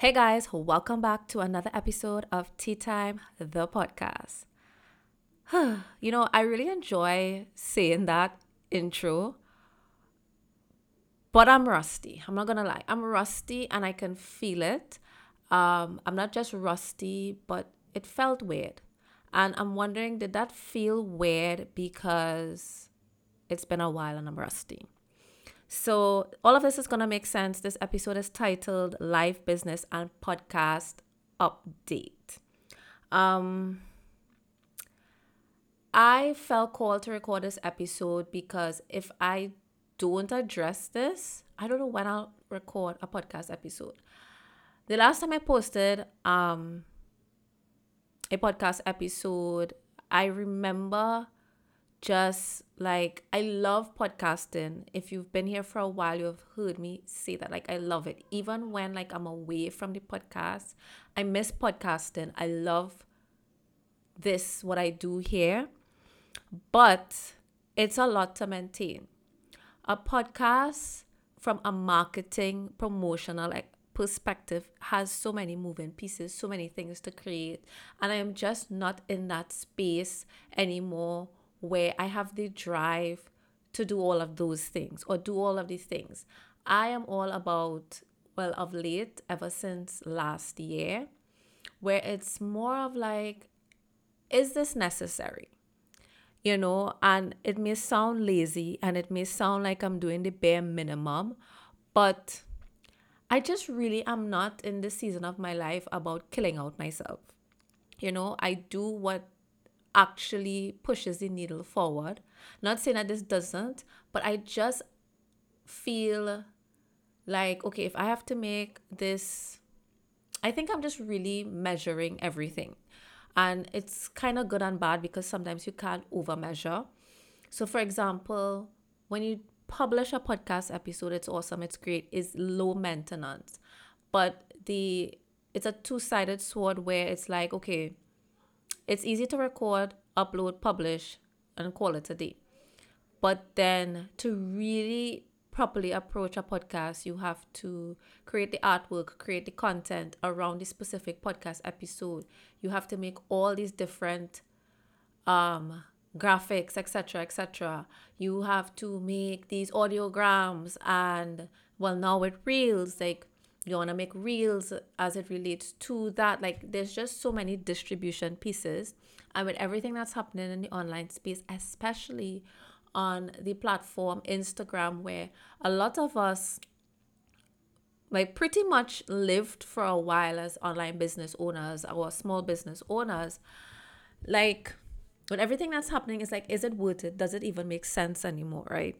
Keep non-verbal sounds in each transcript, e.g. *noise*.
Hey guys, welcome back to another episode of Tea Time, the podcast. *sighs* you know, I really enjoy saying that intro, but I'm rusty. I'm not gonna lie, I'm rusty and I can feel it. Um, I'm not just rusty, but it felt weird. And I'm wondering, did that feel weird because it's been a while and I'm rusty? So, all of this is going to make sense. This episode is titled Life, Business, and Podcast Update. Um, I felt called to record this episode because if I don't address this, I don't know when I'll record a podcast episode. The last time I posted um, a podcast episode, I remember just like I love podcasting. If you've been here for a while, you've heard me say that. Like I love it. Even when like I'm away from the podcast, I miss podcasting. I love this what I do here. But it's a lot to maintain. A podcast from a marketing promotional like perspective has so many moving pieces, so many things to create. And I am just not in that space anymore where I have the drive to do all of those things or do all of these things. I am all about, well, of late, ever since last year, where it's more of like, is this necessary? You know, and it may sound lazy and it may sound like I'm doing the bare minimum, but I just really am not in this season of my life about killing out myself. You know, I do what actually pushes the needle forward. Not saying that this doesn't, but I just feel like, okay, if I have to make this, I think I'm just really measuring everything. And it's kind of good and bad because sometimes you can't over measure. So, for example, when you publish a podcast episode, it's awesome, it's great, it's low maintenance. But the it's a two-sided sword where it's like, okay, it's easy to record, upload, publish, and call it a day. But then to really properly approach a podcast, you have to create the artwork, create the content around the specific podcast episode. You have to make all these different um, graphics, etc., etc. You have to make these audiograms, and well, now with reels, like you want to make reels as it relates to that like there's just so many distribution pieces. And with everything that's happening in the online space especially on the platform instagram where a lot of us like pretty much lived for a while as online business owners or small business owners like with everything that's happening it's like is it worth it? Does it even make sense anymore right?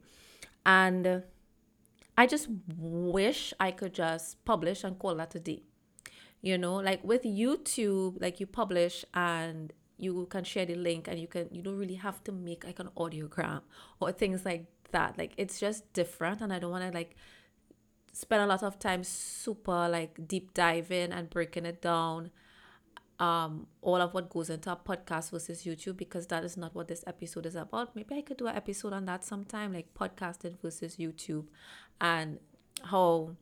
And I just wish I could just publish and call that a day. You know, like with YouTube, like you publish and you can share the link and you can you don't really have to make like an audiogram or things like that. Like it's just different and I don't want to like spend a lot of time super like deep diving and breaking it down um, all of what goes into a podcast versus YouTube because that is not what this episode is about. Maybe I could do an episode on that sometime, like podcasting versus YouTube and how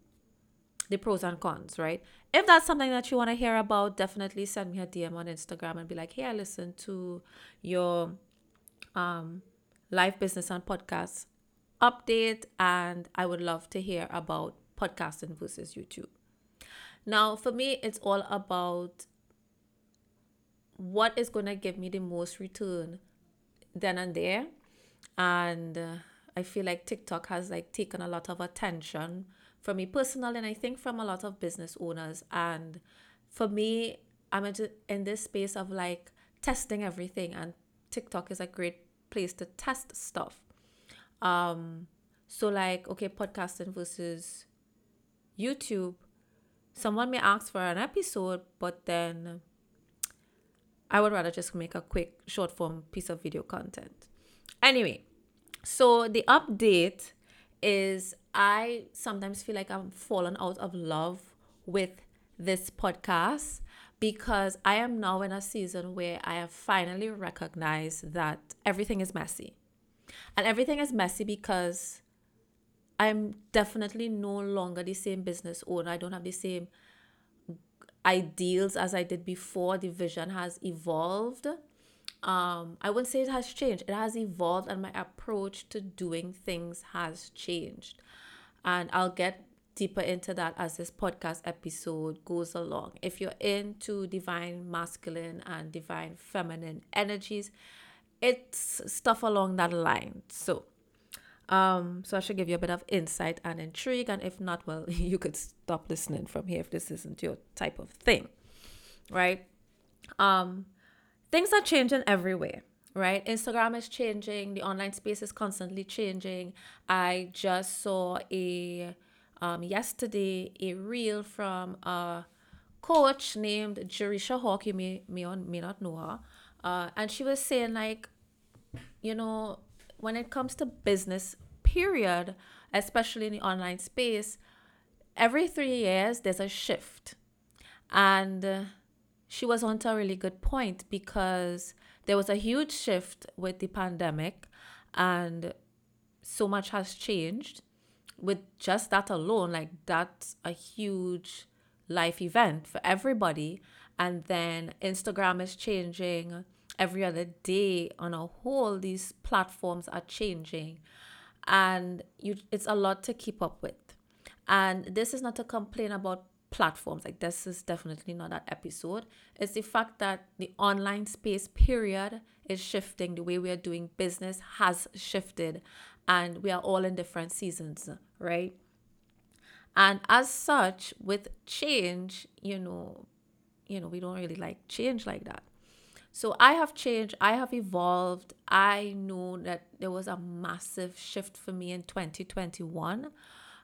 the pros and cons, right? If that's something that you want to hear about, definitely send me a DM on Instagram and be like, hey, I listened to your um, life business and podcast update, and I would love to hear about podcasting versus YouTube. Now, for me, it's all about what is going to give me the most return then and there. And uh, I feel like TikTok has like taken a lot of attention from me personally, and I think from a lot of business owners. And for me, I'm in this space of like testing everything, and TikTok is a great place to test stuff. Um, so like okay, podcasting versus YouTube. Someone may ask for an episode, but then I would rather just make a quick short form piece of video content. Anyway, so the update is I sometimes feel like I'm fallen out of love with this podcast because I am now in a season where I have finally recognized that everything is messy. And everything is messy because I'm definitely no longer the same business owner. I don't have the same ideals as I did before. The vision has evolved. Um, I wouldn't say it has changed. It has evolved, and my approach to doing things has changed. And I'll get deeper into that as this podcast episode goes along. If you're into divine masculine and divine feminine energies, it's stuff along that line. So, um, so I should give you a bit of insight and intrigue, and if not, well, *laughs* you could stop listening from here if this isn't your type of thing, right? Um, things are changing everywhere right? Instagram is changing, the online space is constantly changing. I just saw a um, yesterday a reel from a coach named Jerisha Hawk. You may, may, may not know her. Uh, and she was saying, like, you know, when it comes to business, period, especially in the online space, every three years there's a shift. And uh, she was onto a really good point because there was a huge shift with the pandemic and so much has changed with just that alone, like that's a huge life event for everybody. And then Instagram is changing every other day on a whole. These platforms are changing, and you it's a lot to keep up with. And this is not to complain about platforms like this is definitely not that episode it's the fact that the online space period is shifting the way we are doing business has shifted and we are all in different seasons, right? And as such, with change, you know, you know, we don't really like change like that. So I have changed, I have evolved. I know that there was a massive shift for me in 2021.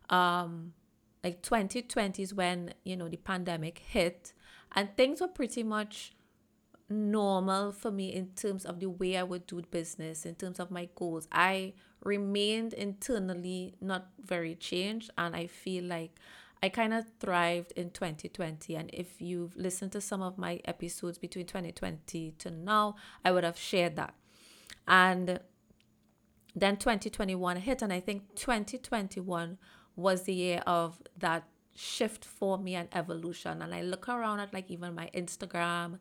Um, like 2020 is when, you know, the pandemic hit and things were pretty much normal for me in terms of the way I would do business, in terms of my goals. I remained internally not very changed, and I feel like I kind of thrived in 2020. And if you've listened to some of my episodes between 2020 to now, I would have shared that. And then 2021 hit, and I think 2021 was the year of that shift for me and evolution. And I look around at like even my Instagram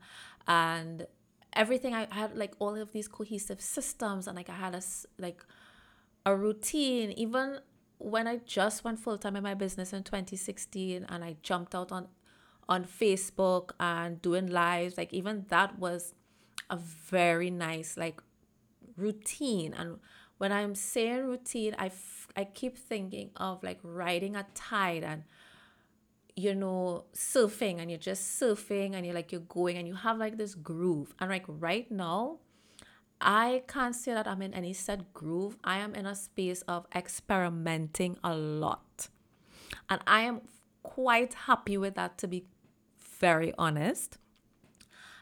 and everything I had like all of these cohesive systems and like I had a like a routine even when I just went full time in my business in 2016 and I jumped out on on Facebook and doing lives like even that was a very nice like routine and when I'm saying routine I, f- I keep thinking of like riding a tide and you know, surfing and you're just surfing and you're like, you're going and you have like this groove. And like right now, I can't say that I'm in any set groove. I am in a space of experimenting a lot. And I am quite happy with that, to be very honest.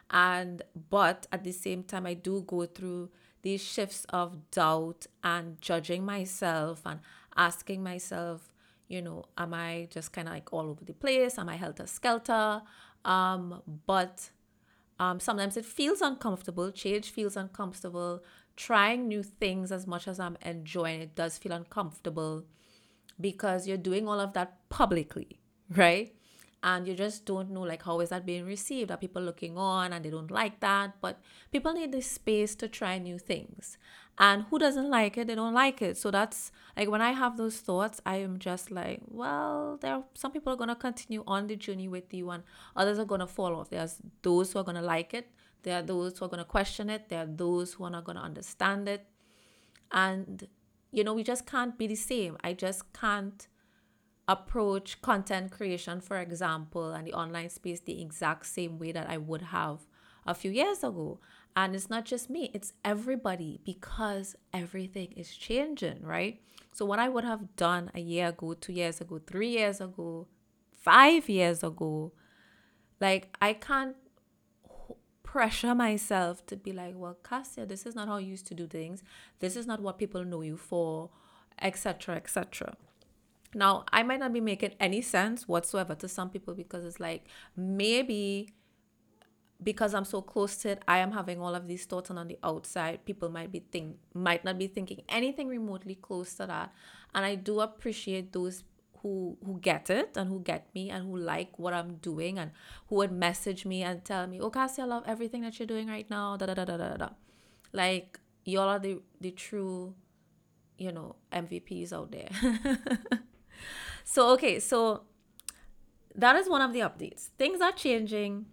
And, but at the same time, I do go through these shifts of doubt and judging myself and asking myself, you know, am I just kind of like all over the place? Am I helter skelter? Um, but um, sometimes it feels uncomfortable. Change feels uncomfortable. Trying new things as much as I'm enjoying it does feel uncomfortable because you're doing all of that publicly, *laughs* right? and you just don't know like how is that being received are people looking on and they don't like that but people need this space to try new things and who doesn't like it? They don't like it. So that's like when i have those thoughts i am just like well there are some people are going to continue on the journey with you and others are going to fall off. There's those who are going to like it. There are those who are going to question it. There are those who are not going to understand it. And you know we just can't be the same. I just can't approach content creation, for example, and the online space the exact same way that I would have a few years ago. And it's not just me, it's everybody because everything is changing, right? So, what I would have done a year ago, two years ago, three years ago, five years ago, like I can't pressure myself to be like, well, Cassia, this is not how you used to do things. This is not what people know you for, etc., etc. Now, I might not be making any sense whatsoever to some people because it's like maybe because I'm so close to it, I am having all of these thoughts, and on the outside, people might be think might not be thinking anything remotely close to that. And I do appreciate those who who get it and who get me and who like what I'm doing and who would message me and tell me, "Oh, Cassie, I love everything that you're doing right now." Da da da da da da. Like y'all are the the true, you know, MVPs out there. *laughs* so okay, so that is one of the updates. Things are changing,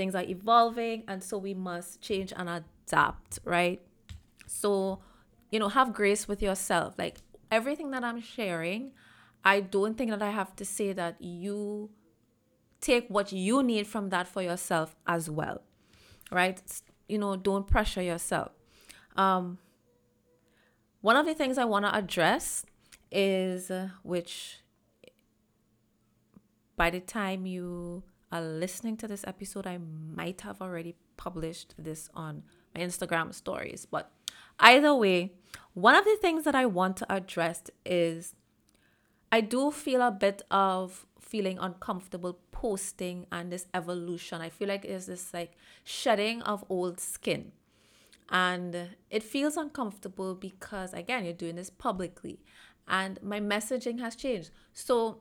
things are evolving, and so we must change and adapt, right? So, you know, have grace with yourself. Like everything that I'm sharing, I don't think that I have to say that you take what you need from that for yourself as well, right? You know, don't pressure yourself. Um, one of the things I want to address is uh, which by the time you are listening to this episode, I might have already published this on my Instagram stories. But either way, one of the things that I want to address is I do feel a bit of feeling uncomfortable posting and this evolution. I feel like it's this like shedding of old skin. And it feels uncomfortable because, again, you're doing this publicly and my messaging has changed. So,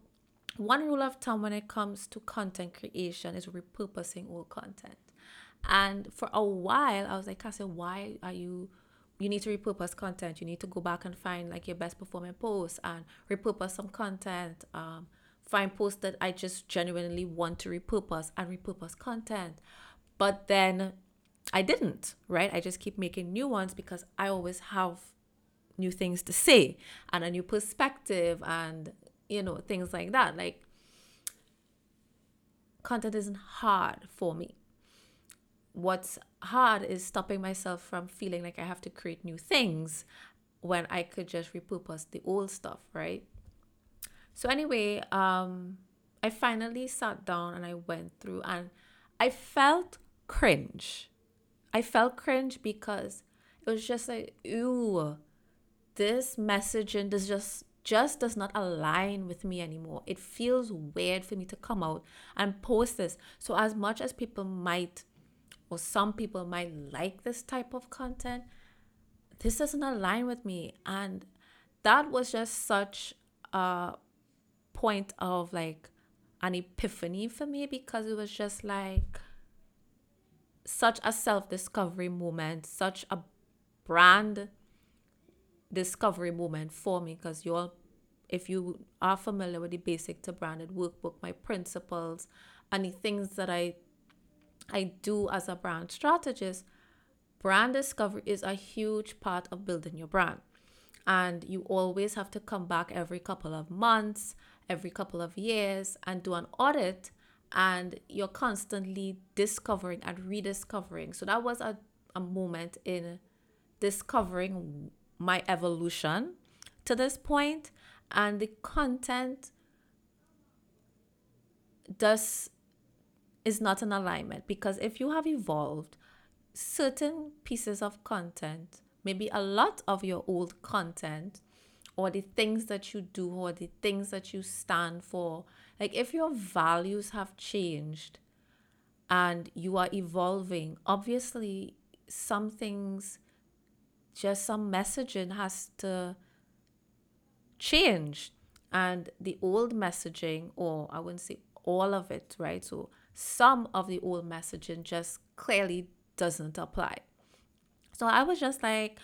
one rule of thumb when it comes to content creation is repurposing old content. And for a while, I was like, Cassie, why are you? You need to repurpose content. You need to go back and find like your best performing posts and repurpose some content. Um, find posts that I just genuinely want to repurpose and repurpose content. But then I didn't, right? I just keep making new ones because I always have new things to say and a new perspective and, you know, things like that. Like, content isn't hard for me. What's hard is stopping myself from feeling like I have to create new things when I could just repurpose the old stuff, right? So anyway, um I finally sat down and I went through and I felt cringe I felt cringe because it was just like, ooh, this messaging does just just does not align with me anymore. It feels weird for me to come out and post this. So as much as people might or some people might like this type of content, this doesn't align with me. And that was just such a point of like an epiphany for me because it was just like such a self discovery moment, such a brand discovery moment for me because you're if you are familiar with the basic to branded workbook, my principles and the things that I I do as a brand strategist, brand discovery is a huge part of building your brand. And you always have to come back every couple of months, every couple of years, and do an audit and you're constantly discovering and rediscovering. So that was a, a moment in discovering my evolution to this point and the content does is not in alignment. Because if you have evolved certain pieces of content maybe a lot of your old content or the things that you do or the things that you stand for like if your values have changed and you are evolving, obviously some things, just some messaging has to change. And the old messaging, or I wouldn't say all of it, right? So some of the old messaging just clearly doesn't apply. So I was just like,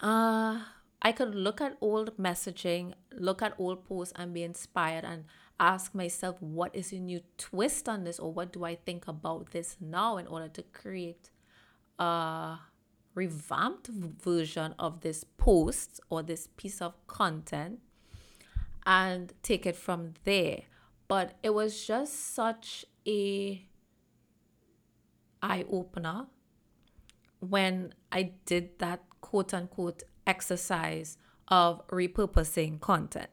uh, I could look at old messaging, look at old posts and be inspired and ask myself what is a new twist on this or what do I think about this now in order to create a revamped version of this post or this piece of content and take it from there. But it was just such a eye opener when I did that quote unquote exercise of repurposing content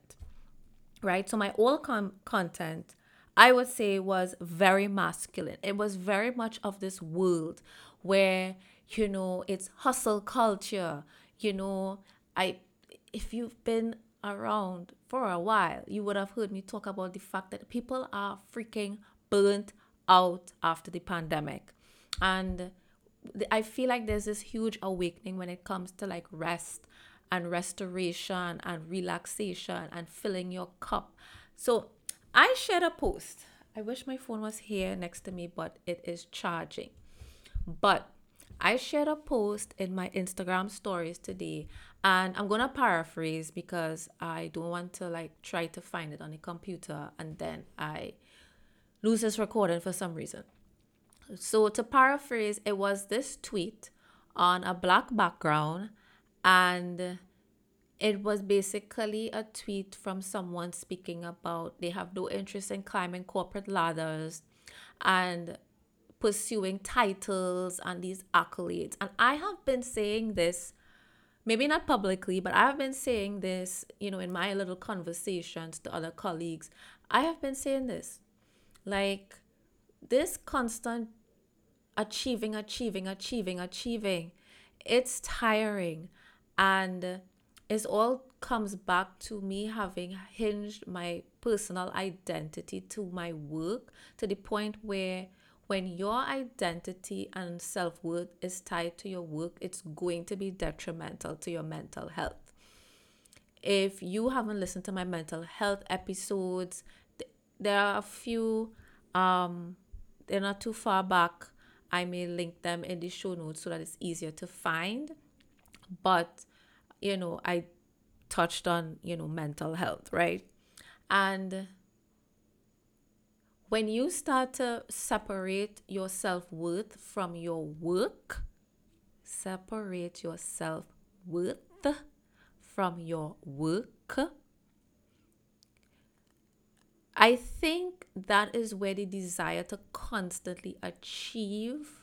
right? So my old com- content, I would say, was very masculine. It was very much of this world where, you know, it's hustle culture. You know, I, if you've been around for a while, you would have heard me talk about the fact that people are freaking burnt out after the pandemic. And I feel like there's this huge awakening when it comes to like rest and restoration and relaxation and filling your cup So I shared a post. I wish my phone was here next to me, but it is charging. But I shared a post in my Instagram stories today, and I'm gonna paraphrase because I don't want to like try to find it on the computer and then I lose this recording for some reason. So to paraphrase, it was this tweet on a black background, and it was basically a tweet from someone speaking about they have no interest in climbing corporate ladders and pursuing titles and these accolades. And I have been saying this, maybe not publicly, but I have been saying this, you know, in my little conversations to other colleagues. I have been saying this like this constant achieving, achieving, achieving, achieving, it's tiring. And it all comes back to me having hinged my personal identity to my work to the point where when your identity and self worth is tied to your work, it's going to be detrimental to your mental health. If you haven't listened to my mental health episodes, there are a few, um, they're not too far back. I may link them in the show notes so that it's easier to find. But, you know, I touched on, you know, mental health, right? And when you start to separate your self worth from your work, separate your self worth from your work, I think that is where the desire to constantly achieve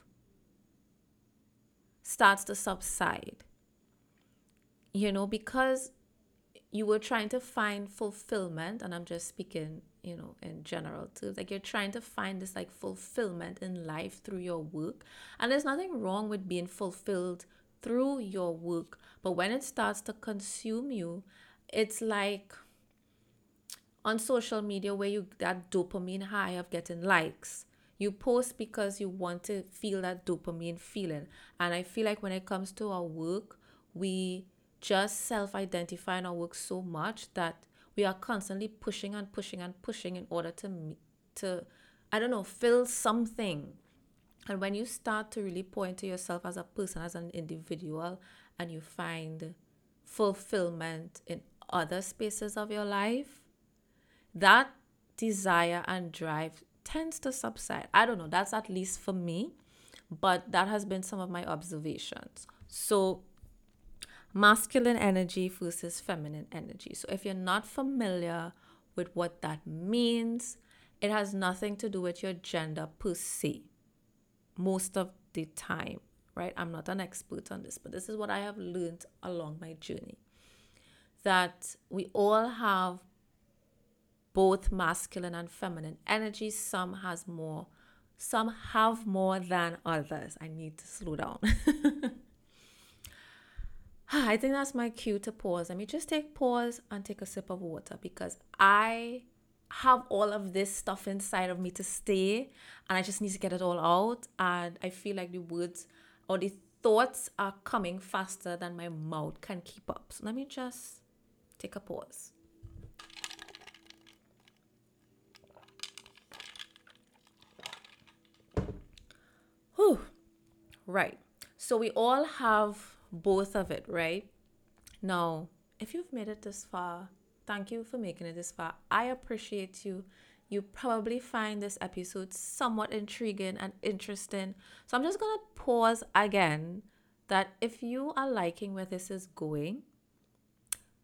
starts to subside. You know, because you were trying to find fulfillment, and I'm just speaking you know in general too. Like you're trying to find this like fulfillment in life through your work. And there's nothing wrong with being fulfilled through your work but when it starts to consume you it's like on social media where you that dopamine high of getting likes. You post because you want to feel that dopamine feeling. And i feel like when it comes to our work we just self-identify in our work so much that we are constantly pushing and pushing and pushing in order to to I don't know fill something. And when you start to really point to yourself as a person, as an individual, and you find fulfillment in other spaces of your life, that desire and drive tends to subside. I don't know, that's at least for me, but that has been some of my observations. So masculine energy versus feminine energy. So if you're not familiar with what that means, it has nothing to do with your gender per se. Most of the time, right? I'm not an expert on this, but this is what I have learned along my journey. That we all have both masculine and feminine energy. Some has more, some have more than others. I need to slow down. *laughs* *sighs* I think that's my cue to pause. Let me just take pause and take a sip of water because I have all of this stuff inside of me to stay and I just need to get it all out. And I feel like the words or the thoughts are coming faster than my mouth can keep up. So let me just take a pause. Whew. Right. So we all have both of it, right? Now, if you've made it this far, thank you for making it this far. I appreciate you. You probably find this episode somewhat intriguing and interesting. So I'm just going to pause again that if you are liking where this is going,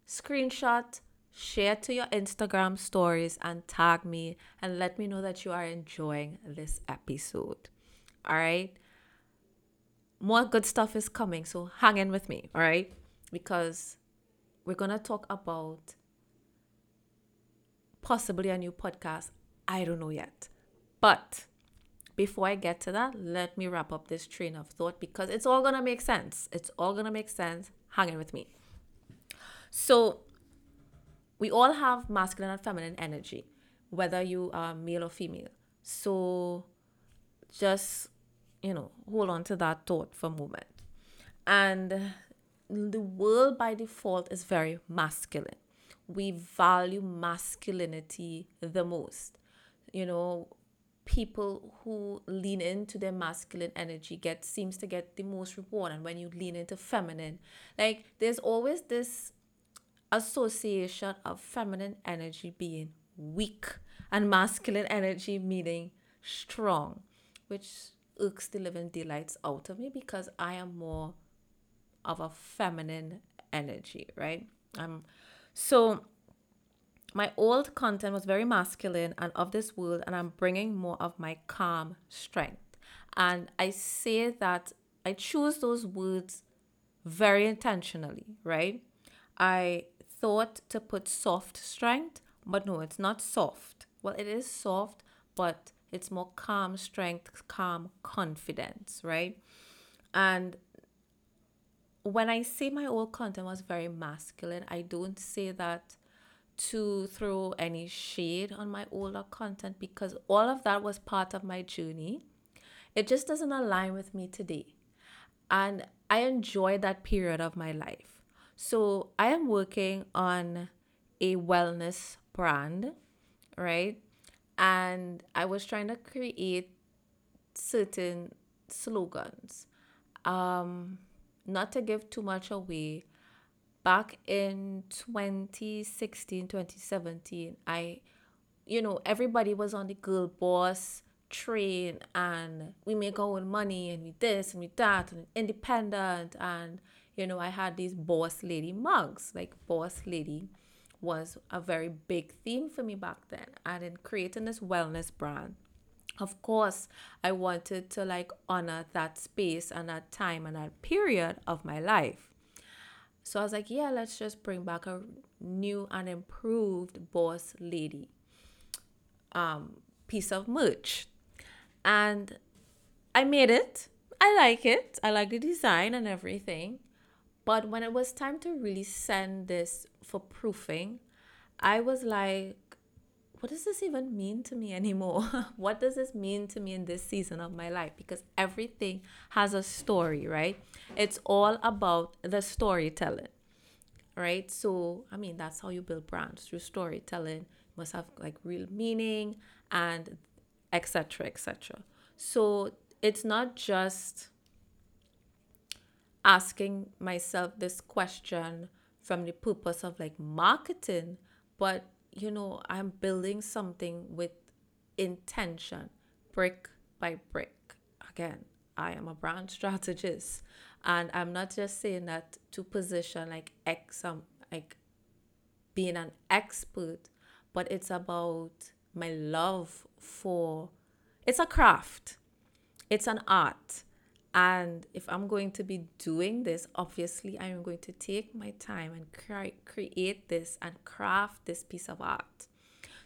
screenshot, share to your Instagram stories and tag me and let me know that you are enjoying this episode. All right more good stuff is coming. So hang in with me, all right? Because we're going to talk about possibly a new podcast. I don't know yet. But before I get to that, let me wrap up this train of thought because it's all going to make sense. It's all going to make sense. Hang in with me. So, we all have masculine and feminine energy, whether you are male or female. So, just you know, hold on to that thought for a moment. And the world by default is very masculine. we value masculinity the most. You know, people who lean into their masculine energy get seems to get the most reward and when you lean into feminine like there's always this association of feminine energy being weak and masculine energy meaning strong which irks the living daylights out of me because i am more of a feminine energy right um so my old content was very masculine and of this world, and I'm bringing more of my calm strength. And I say that I choose those words very intentionally, right? I thought to put soft strength, but no, it's not soft. Well, it is soft, but it's more calm strength, calm confidence, right? And when I say my old content was very masculine, I don't say that to throw any shade on my older content because all of that was part of my journey. It just doesn't align with me today. And I enjoy that period of my life. So I am working on a wellness brand, right? And I was trying to create certain slogans. Um, not to give too much away, back in 2016 2017 i you know everybody was on the girl boss train and we make our own money and we this and we that and independent and you know i had these boss lady mugs like boss lady was a very big theme for me back then and in creating this wellness brand of course i wanted to like honor that space and that time and that period of my life so I was like, yeah, let's just bring back a new and improved boss lady um, piece of merch. And I made it. I like it. I like the design and everything. But when it was time to really send this for proofing, I was like, what does this even mean to me *laughs* anymore? what does this mean to me in this season of my life? Because everything has a story, right? It's all about the storytelling, right? So, I mean, that's how you build brands through storytelling. You must have like real meaning and etc. etc. So, it's not just asking myself this question from the purpose of like marketing, but you know, I'm building something with intention, brick by brick. Again, I am a brand strategist, and I'm not just saying that to position like X, um, like being an expert, but it's about my love for. It's a craft. It's an art and if I'm going to be doing this, obviously I am going to take my time and cre- create this and craft this piece of art.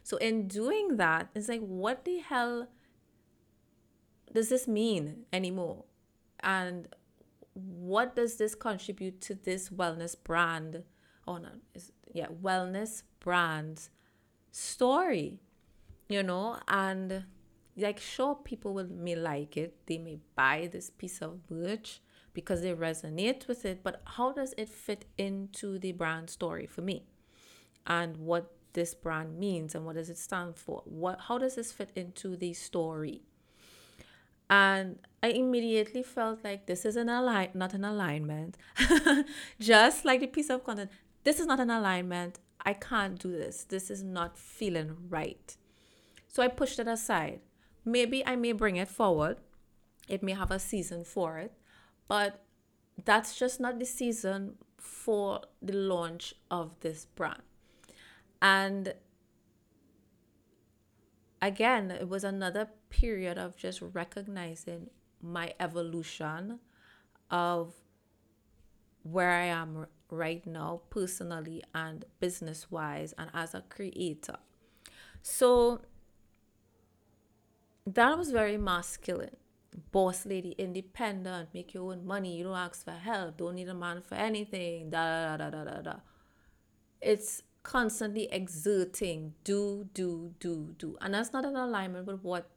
So in doing that, it's like, what the hell does this mean anymore? And what does this contribute to this wellness brand? Oh no, is yeah, wellness brand story, you know, and like sure people will may like it. They may buy this piece of merch because they resonate with it but how does it fit into the brand story for me? And what this brand means and what does it stand for? What how does this fit into the story? And i immediately felt like this is an align not an alignment. *laughs* Just like the piece of content this is not an alignment. I can't do this. This is not feeling right. So i pushed it aside maybe I may bring it forward. It may have a season for it, but that's just not the season for the launch of this brand. And again, it was another period of just recognizing my evolution of where I am right now, personally and business wise, and as a creator. So that was very masculine. Boss lady, independent, make your own money, you don't ask for help, don't need a man for anything, da da da da da da. It's constantly exerting, do, do, do, do. And that's not in alignment with what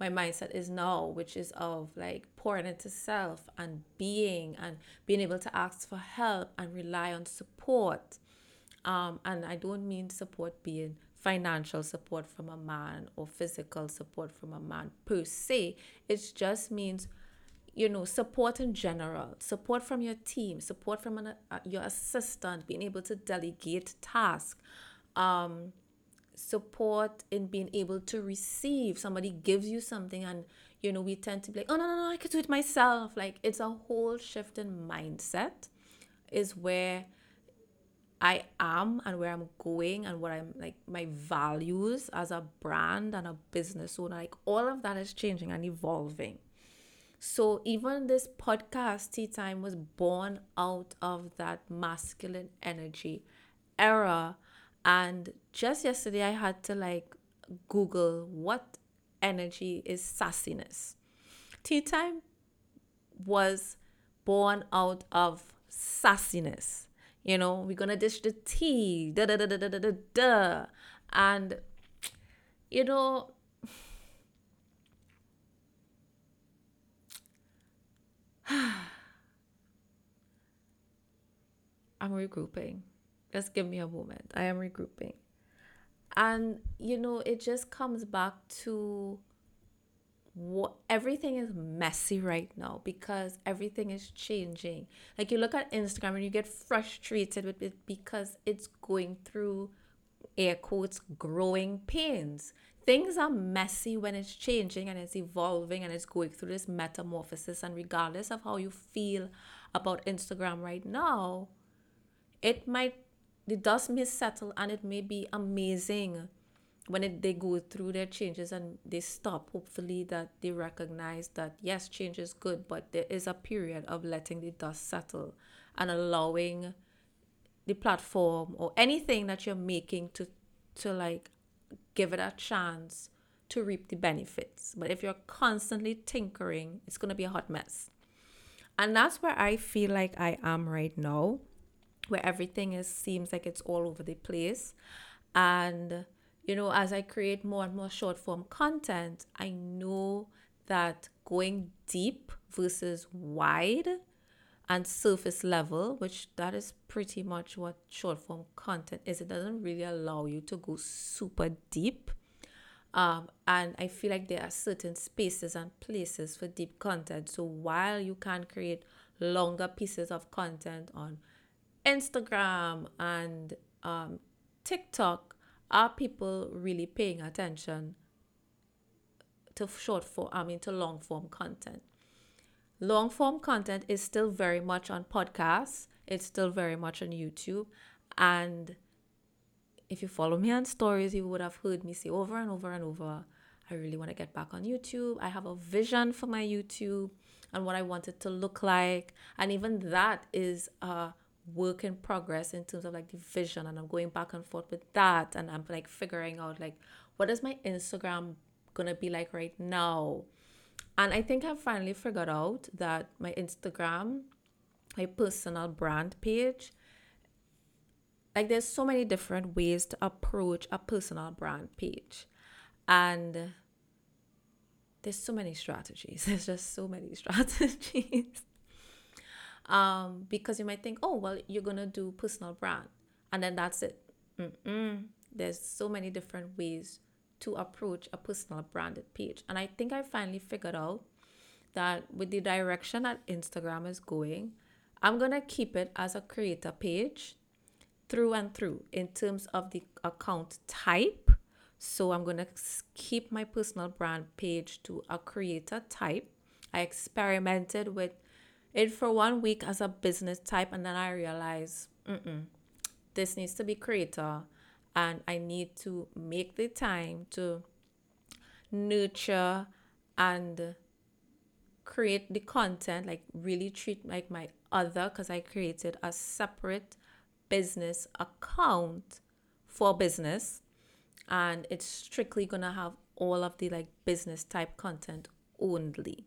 my mindset is now, which is of like pouring into self and being and being able to ask for help and rely on support Um, and I don't mean support being financial support from a man or physical support from a man per se. It just means, you know, support in general, support from your team, support from an, uh, your assistant, being able to delegate tasks, um, support in being able to receive. Somebody gives you something, and you know, we tend to be like, oh, no, no, no, I can do it myself. Like, it's a whole shift in mindset, is where I am and where I'm going and what I'm like my values as a brand and a business owner, like all of that is changing and evolving. So even this podcast tea time was born out of that masculine energy era. And just yesterday I had to like Google what energy is sassiness. Tea time was born out of sassiness you know, we're gonna dish the tea, da da da da da da da da. And you know, *sighs* I'm regrouping. Just give me a moment. I am regrouping. And you know, it just comes back to everything is messy right now because everything is changing. Like you look at Instagram and you get frustrated with it because it's going through air quotes growing pains. Things are messy when it's changing and it's evolving and it's going through this metamorphosis. And regardless of how you feel about Instagram right now, it might the dust may settle and it may be amazing when it, they go through their changes and they stop, hopefully that they recognize that yes, change is good, but there is a period of letting the dust settle and allowing the platform or anything that you're making to to like give it a chance to reap the benefits. But if you're constantly tinkering, it's gonna be a hot mess. And that's where I feel like I am right now, where everything is seems like it's all over the place. And you know, as I create more and more short form content, I know that going deep versus wide and surface level, which that is pretty much what short form content is. It doesn't really allow you to go super deep. Um, and I feel like there are certain spaces and places for deep content. So while you can create longer pieces of content on Instagram and um, TikTok, are people really paying attention to short form, I mean, to long form content? Long form content is still very much on podcasts, it's still very much on YouTube. And if you follow me on stories, you would have heard me say over and over and over, I really want to get back on YouTube. I have a vision for my YouTube and what I want it to look like. And even that is a work in progress in terms of like the vision and I'm going back and forth with that and I'm like figuring out like what is my Instagram gonna be like right now. And I think I've finally figured out that my Instagram, my personal brand page, like there's so many different ways to approach a personal brand page. And there's so many strategies. *laughs* There's just so many *laughs* strategies um, because you might think, oh, well, you're going to do personal brand and then that's it. Mm-mm. There's so many different ways to approach a personal branded page. And I think I finally figured out that with the direction that Instagram is going, I'm going to keep it as a creator page through and through in terms of the account type. So I'm going to keep my personal brand page to a creator type. I experimented with it for one week as a business type and then I realized this needs to be creator and I need to make the time to nurture and create the content like really treat like my other because I created a separate business account for business and it's strictly gonna have all of the like business type content only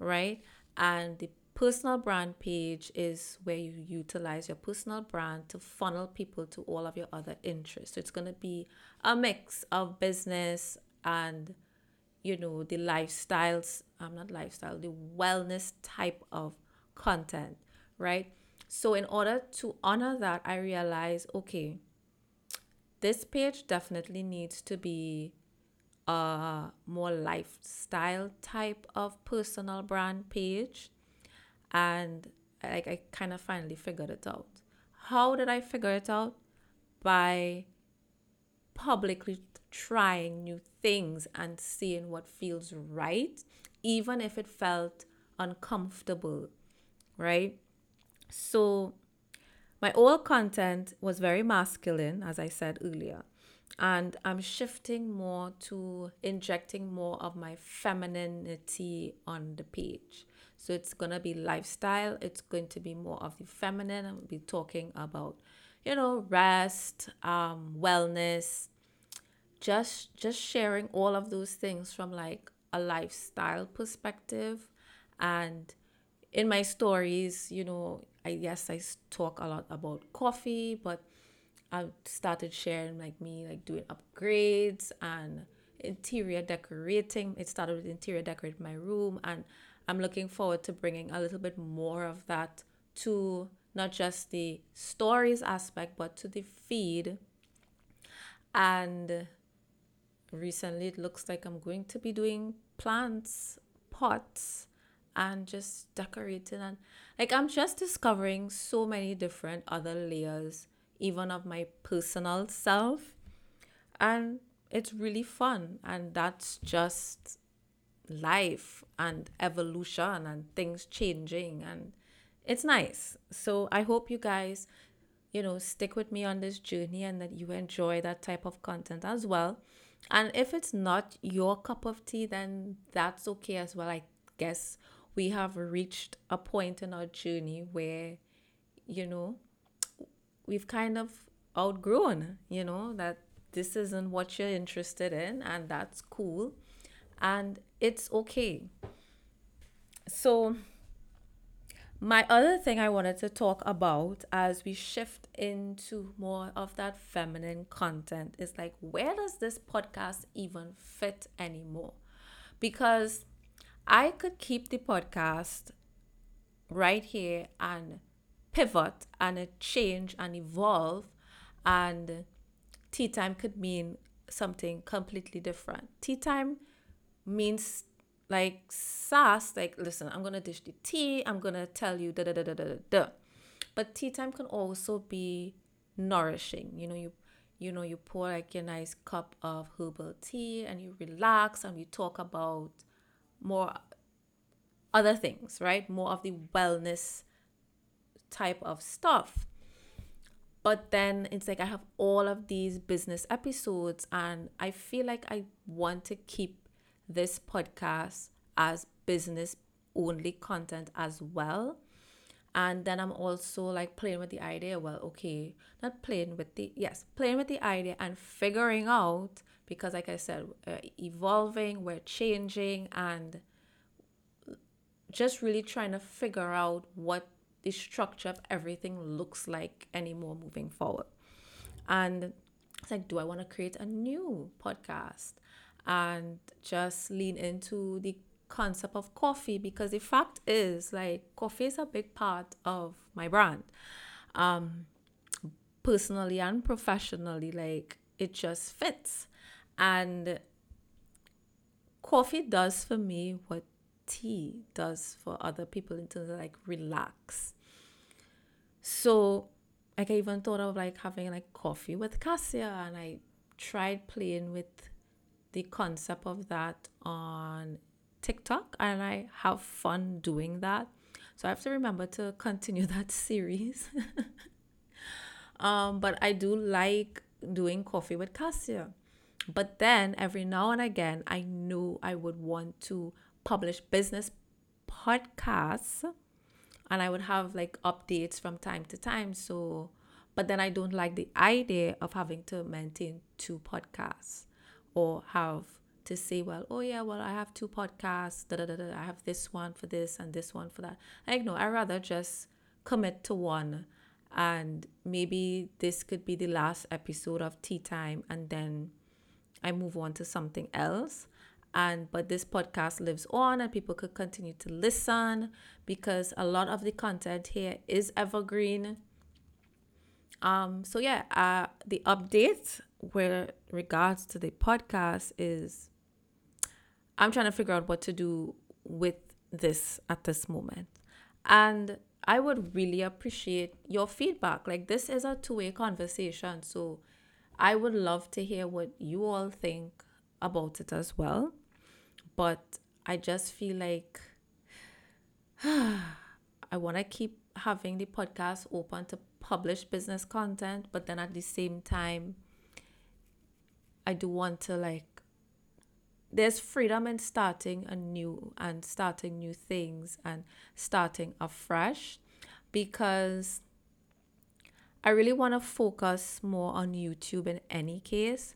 right? And the personal brand page is where you utilize your personal brand to funnel people to all of your other interests. So it's going to be a mix of business and you know the lifestyles i'm um, not lifestyle the wellness type of content right so in order to honor that i realize okay this page definitely needs to be a more lifestyle type of personal brand page. And like I kind of finally figured it out. How did I figure it out? By publicly trying new things and seeing what feels right, even if it felt uncomfortable, right? So, my old content was very masculine, as I said earlier, and I'm shifting more to injecting more of my femininity on the page. So, it's gonna be lifestyle, it's going to be more of the feminine. I'll be talking about, you know, rest, um, wellness, just just sharing all of those things from like a lifestyle perspective. And in my stories you know i yes i talk a lot about coffee but i started sharing like me like doing upgrades and interior decorating. It started with interior decorating my room and i'm looking forward to bringing a little bit more of that to not just the stories aspect but to the feed and recently it looks like I'm going to be doing plants, pots, and just decorating. And like I'm just discovering so many different other layers, even of my personal self. And it's really fun. And that's just life and evolution and things changing. And it's nice. So I hope you guys you know, stick with me on this journey and that you enjoy that type of content as well. And if it's not your cup of tea, then that's okay as well. I guess we have reached a point in our journey where, you know, we've kind of outgrown, you know, that this isn't what you're interested in, and that's cool. And it's okay. So, my other thing I wanted to talk about as we shift into more of that feminine content is like, where does this podcast even fit anymore? Because I could keep the podcast right here and pivot and change and evolve, and tea time could mean something completely different. Tea time means like sass, like listen, I'm gonna dish the tea, I'm gonna tell you da da da da da da. But tea time can also be nourishing. You know, you you know, you pour like your nice cup of herbal tea and you relax and you talk about more other things, right? More of the wellness type of stuff. But then it's like I have all of these business episodes and I feel like I want to keep this podcast as business only content as well. And then I'm also like playing with the idea. Well, okay, not playing with the, yes, playing with the idea and figuring out because, like I said, uh, evolving, we're changing, and just really trying to figure out what the structure of everything looks like anymore moving forward. And it's like, do I want to create a new podcast? And just lean into the concept of coffee because the fact is like coffee is a big part of my brand. Um personally and professionally like it just fits. And coffee does for me what tea does for other people in terms of like relax. So like i even thought of like having like coffee with cassia and i tried playing with the concept of that on TikTok and I have fun doing that. So I have to remember to continue *laughs* that series. *laughs* um, but I do like doing coffee with Cassia. But then every now and again, I knew I would want to publish business podcasts and I would have like updates from time to time. So, but then I don't like the idea of having to maintain two podcasts or have to say, well, oh yeah, well, I have two podcasts, da, da, da, da, I have this one for this and this one for that. Like, no, I rather just commit to one and maybe this could be the last episode of tea time and then I move on to something else. And but this podcast lives on and people could continue to listen because a lot of the content here is evergreen. Um, so yeah, uh, the update with regards to the podcast is I'm trying to figure out what to do with this at this moment. And I would really appreciate your feedback. Like, this is a two way conversation. So, I would love to hear what you all think about it as well. But I just feel like *sighs* I want to keep having the podcast open to publish business content, but then at the same time, I do want to like there's freedom in starting anew and starting new things and starting afresh because I really want to focus more on YouTube in any case.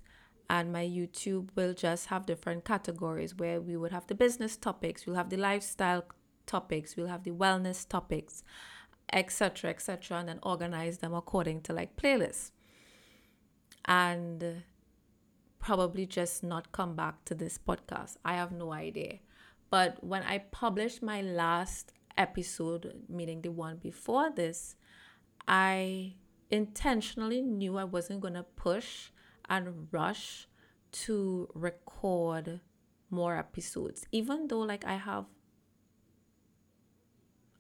And my YouTube will just have different categories where we would have the business topics, we'll have the lifestyle topics, we'll have the wellness topics, etc., etc., and then organize them according to like playlists. And probably just not come back to this podcast. I have no idea. But when I published my last episode, meaning the one before this, I intentionally knew I wasn't going to push and rush to record more episodes, even though, like, I have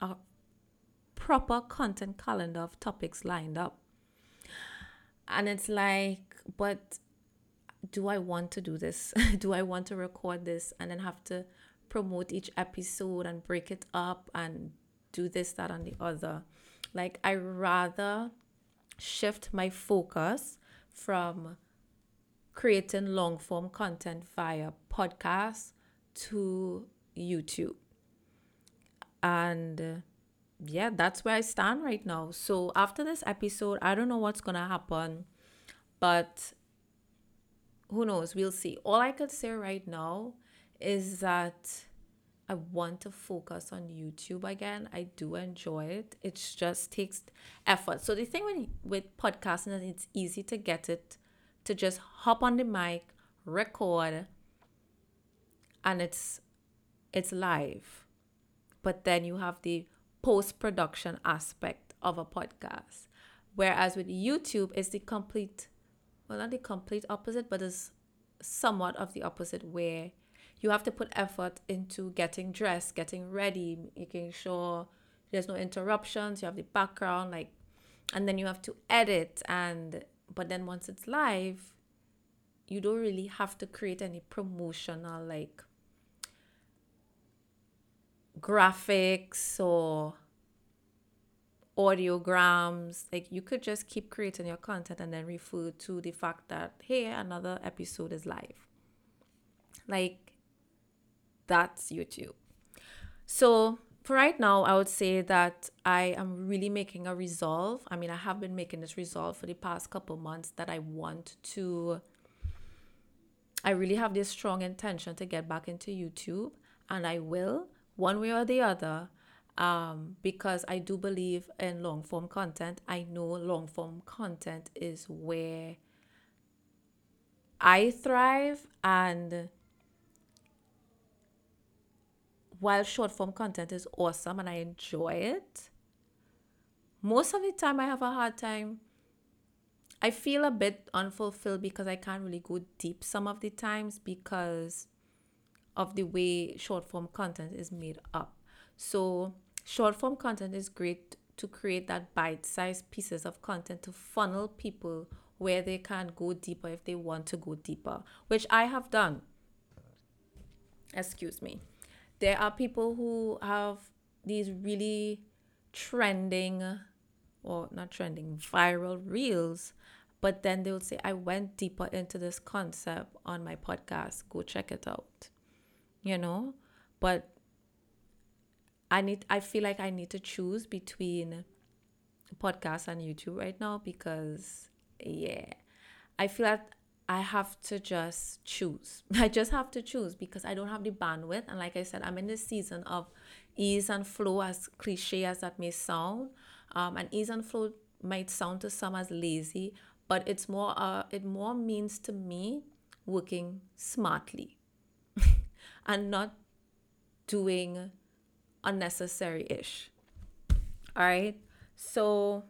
a proper content calendar of topics lined up. And it's like, but do I want to do this? *laughs* do I want to record this and then have to promote each episode and break it up and do this, that, and the other? Like, I rather shift my focus from creating long form content via podcast to YouTube. And uh, yeah, that's where I stand right now. So after this episode, I don't know what's going to happen, but who knows? We'll see. All I could say right now is that I want to focus on YouTube again. I do enjoy it. It just takes effort. So the thing with with podcasting is it's easy to get it to just hop on the mic, record, and it's it's live. But then you have the post production aspect of a podcast. Whereas with YouTube, it's the complete well, not the complete opposite, but it's somewhat of the opposite where you have to put effort into getting dressed, getting ready, making sure there's no interruptions, you have the background, like, and then you have to edit. And, but then once it's live, you don't really have to create any promotional, like, graphics or audiograms. Like you could just keep creating your content and then refer to the fact that, hey, another episode is live. Like that's YouTube. So for right now, I would say that I am really making a resolve. I mean, I have been making this resolve for the past couple months that I want to. I really have this strong intention to get back into YouTube, and I will, one way or the other um, because I do believe in long form content. I know long form content is where I thrive, and while short form content is awesome and I enjoy it, most of the time I have a hard time. I feel a bit unfulfilled because I can't really go deep some of the times because of the way short form content is made up. So Short form content is great to create that bite sized pieces of content to funnel people where they can go deeper if they want to go deeper, which I have done. Excuse me. There are people who have these really trending, or not trending, viral reels, but then they would say, I went deeper into this concept on my podcast. Go check it out. You know? But I need I feel like I need to choose between podcast and YouTube right now because yeah. I feel like I have to just choose. *laughs* I just have to choose because I don't have the bandwidth. And like I said, I'm in this season of ease and flow, as cliche as that may sound. Um, and ease and flow might sound to some as lazy, but it's more uh it more means to me working smartly *laughs* and not doing unnecessary ish. All right. So,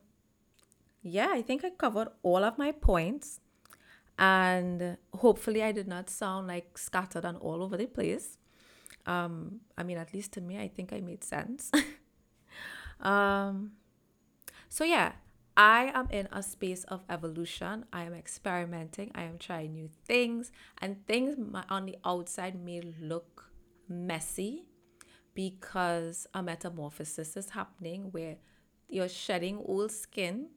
yeah, I think I covered all of my points. And hopefully, I did not sound like scattered and all over the place. Um, I mean, at least to me, I think I made sense. *laughs* um, so, yeah, I am in a space of evolution. I am experimenting. I am trying new things, and things on the outside may look messy because a metamorphosis is happening where you're shedding old skin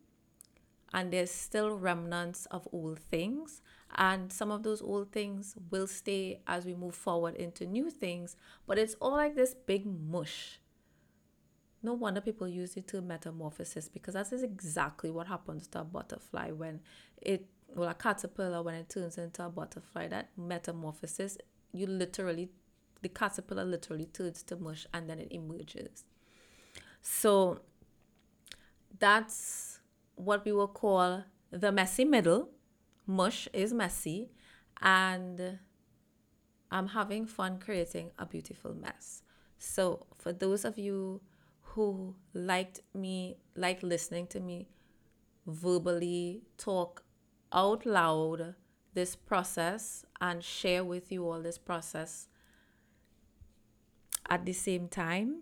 and there's still remnants of old things. And some of those old things will stay as we move forward into new things but it's all like this big mush. No wonder people use the term metamorphosis because that is exactly what happens to a butterfly when it well a caterpillar when it turns into a butterfly that metamorphosis you literally the caterpillar literally turns to mush and then it emerges so that's what we will call the messy middle. Mush is messy, and I'm having fun creating a beautiful mess. So, for those of you who liked me, like listening to me verbally talk out loud this process and share with you all this process at the same time,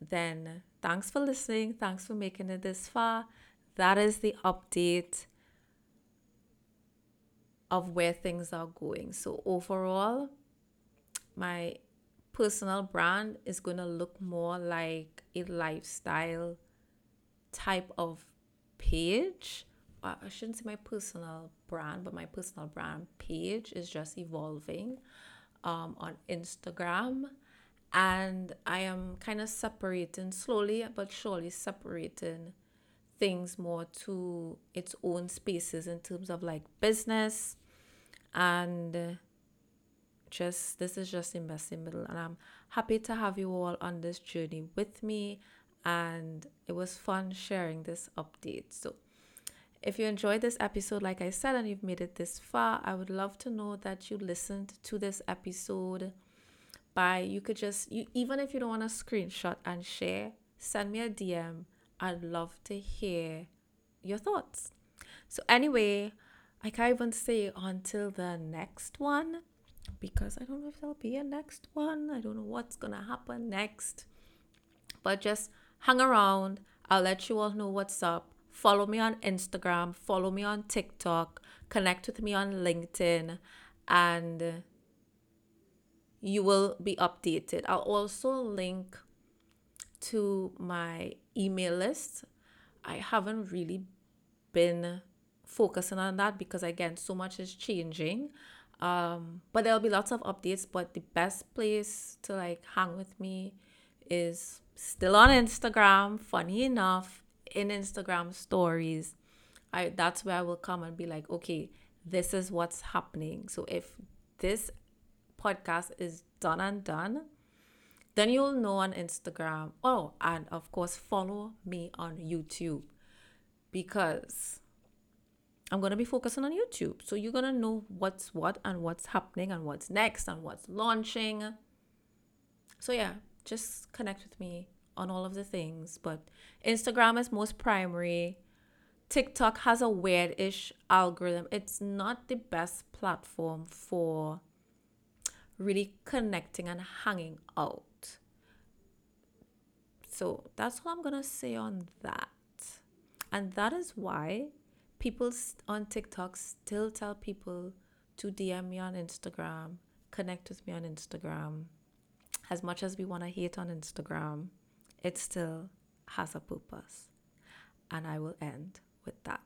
then thanks for listening. Thanks for making it this far. That is the update of where things are going. So, overall, my personal brand is going to look more like a lifestyle type of page. Uh, I shouldn't say my personal brand, but my personal brand page is just evolving um, on Instagram. And I am kind of separating slowly but surely separating things more to its own spaces in terms of like business. And just this is just in messy middle and I'm happy to have you all on this journey with me. And it was fun sharing this update. So if you enjoyed this episode like I said and you've made it this far I would love to know that you listened to this episode by you could just you even if you don't want to screenshot and share send me a dm i'd love to hear your thoughts. So anyway i can't even say until the next one because i don't know if there'll be a next one. I don't know what's gonna happen next. But just hang around. I'll let you all know what's up follow me on instagram follow me on tiktok connect with me on linkedin and you will be updated. I'll also link to my email list. I haven't really been focusing on that because again so much is changing um but there'll be lots of updates but the best place to like hang with me is still on instagram funny enough in instagram stories i that's where i will come and be like okay this is what's happening so if this podcast is done and done, then you'll know on Instagram. Oh, and of course, follow me on YouTube because I'm going to be focusing on YouTube. So you're going to know what's what and what's happening and what's next and what's launching. So, yeah, just connect with me on all of the things. But Instagram is most primary. TikTok has a weird ish algorithm. It's not the best platform for really connecting and hanging out. So that's all I'm to say on that. And that is why people on TikTok still tell people to DM me on Instagram, connect with me on Instagram. As much as we want to hate on Instagram, it still has a purpose. And I will end with that.